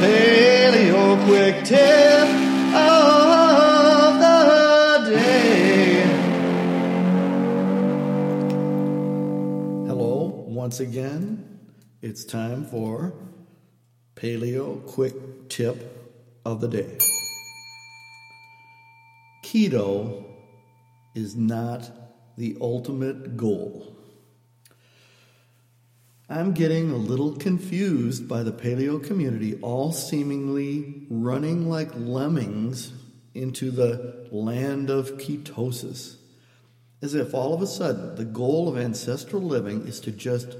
Paleo quick tip of the day. Hello, once again. It's time for Paleo quick tip of the day. Keto is not the ultimate goal. I'm getting a little confused by the paleo community, all seemingly running like lemmings into the land of ketosis. As if all of a sudden the goal of ancestral living is to just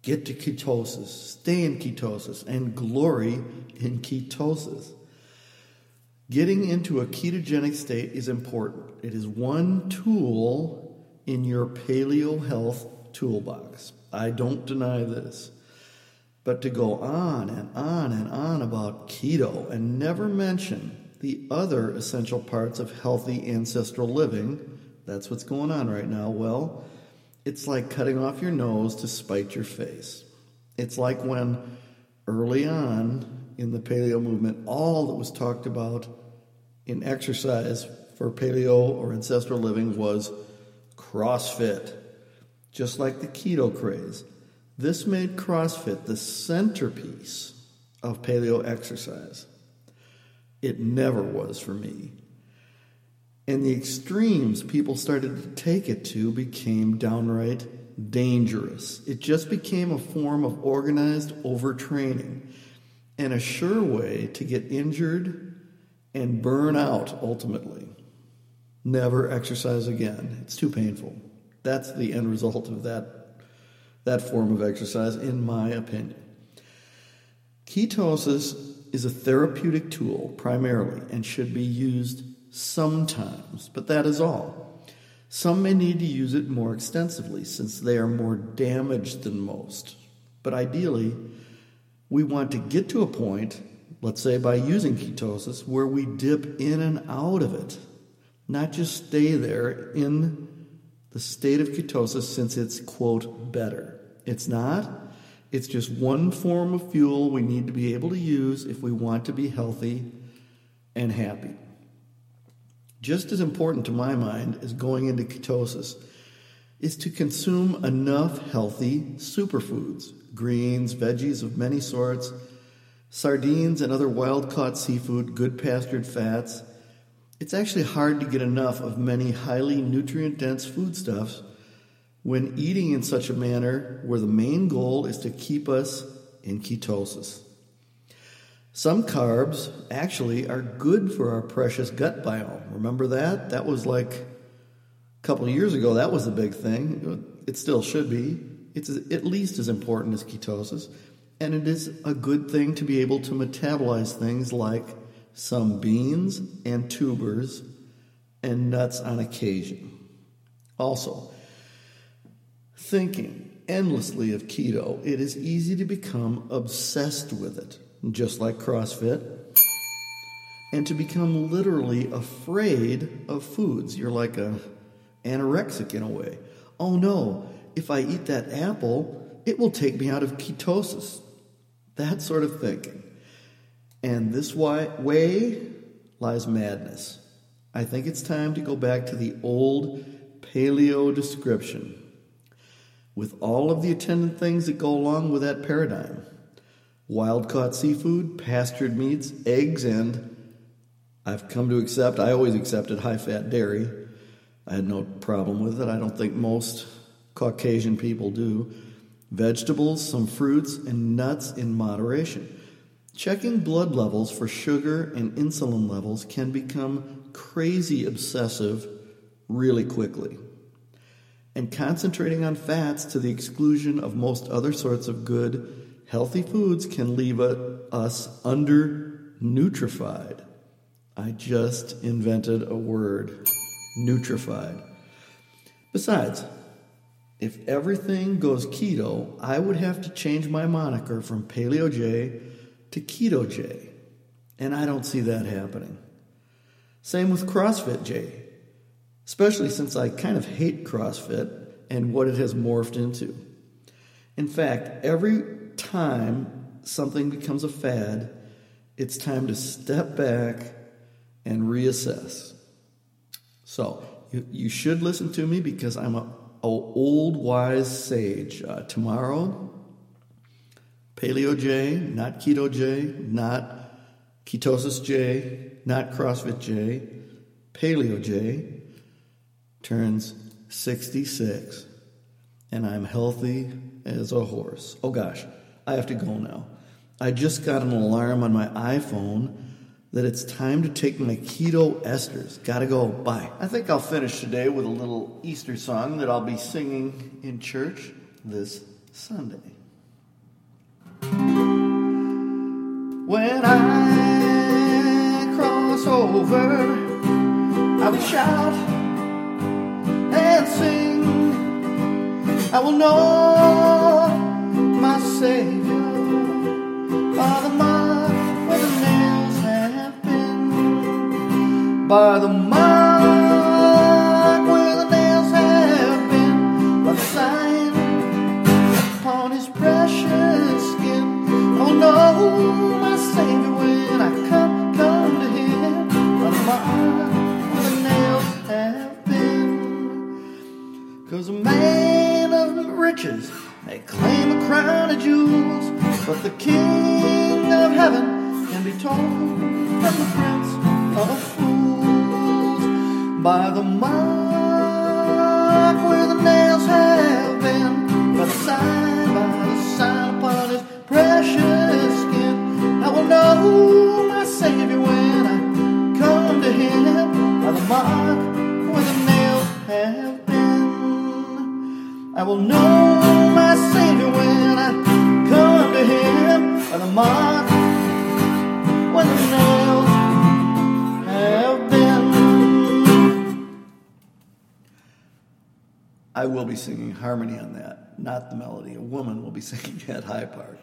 get to ketosis, stay in ketosis, and glory in ketosis. Getting into a ketogenic state is important. It is one tool in your paleo health toolbox. I don't deny this. But to go on and on and on about keto and never mention the other essential parts of healthy ancestral living, that's what's going on right now. Well, it's like cutting off your nose to spite your face. It's like when early on in the paleo movement, all that was talked about in exercise for paleo or ancestral living was CrossFit just like the keto craze. This made CrossFit the centerpiece of paleo exercise. It never was for me. And the extremes people started to take it to became downright dangerous. It just became a form of organized overtraining and a sure way to get injured and burn out ultimately. Never exercise again. It's too painful. That's the end result of that, that form of exercise, in my opinion. Ketosis is a therapeutic tool primarily and should be used sometimes, but that is all. Some may need to use it more extensively since they are more damaged than most. But ideally, we want to get to a point, let's say by using ketosis, where we dip in and out of it, not just stay there in the state of ketosis since it's, quote, better. It's not. It's just one form of fuel we need to be able to use if we want to be healthy and happy. Just as important to my mind as going into ketosis is to consume enough healthy superfoods, greens, veggies of many sorts, sardines and other wild caught seafood, good pastured fats it's actually hard to get enough of many highly nutrient dense foodstuffs when eating in such a manner where the main goal is to keep us in ketosis. Some carbs actually are good for our precious gut biome. Remember that? That was like a couple of years ago, that was the big thing. It still should be. It's at least as important as ketosis. And it is a good thing to be able to metabolize things like some beans and tubers, and nuts on occasion. Also, thinking endlessly of keto, it is easy to become obsessed with it, just like CrossFit, and to become literally afraid of foods. You're like a anorexic in a way. Oh no, if I eat that apple, it will take me out of ketosis. That sort of thinking. And this way lies madness. I think it's time to go back to the old paleo description with all of the attendant things that go along with that paradigm wild caught seafood, pastured meats, eggs, and I've come to accept, I always accepted high fat dairy. I had no problem with it. I don't think most Caucasian people do. Vegetables, some fruits, and nuts in moderation. Checking blood levels for sugar and insulin levels can become crazy obsessive really quickly. And concentrating on fats to the exclusion of most other sorts of good, healthy foods can leave us under nutrified. I just invented a word nutrified. Besides, if everything goes keto, I would have to change my moniker from Paleo J to Keto J. And I don't see that happening. Same with CrossFit J, especially since I kind of hate CrossFit and what it has morphed into. In fact, every time something becomes a fad, it's time to step back and reassess. So, you, you should listen to me because I'm a, old wise sage. Uh, tomorrow, Paleo J, not Keto J, not Ketosis J, not CrossFit J, Paleo J turns 66 and I'm healthy as a horse. Oh gosh, I have to go now. I just got an alarm on my iPhone that it's time to take my keto esters. Gotta go. Bye. I think I'll finish today with a little Easter song that I'll be singing in church this Sunday. When I cross over, I will shout and sing. I will know my Savior by the mark where the nails have been. By the Cause a man of riches may claim a crown of jewels, but the king of heaven can be told from the prince of fools by the mark where the nails have been, by the sign, by the sign upon his precious skin. I will know my Savior when I will know my Savior when I come to Him by the mark when the nails have been. I will be singing harmony on that, not the melody. A woman will be singing that high part.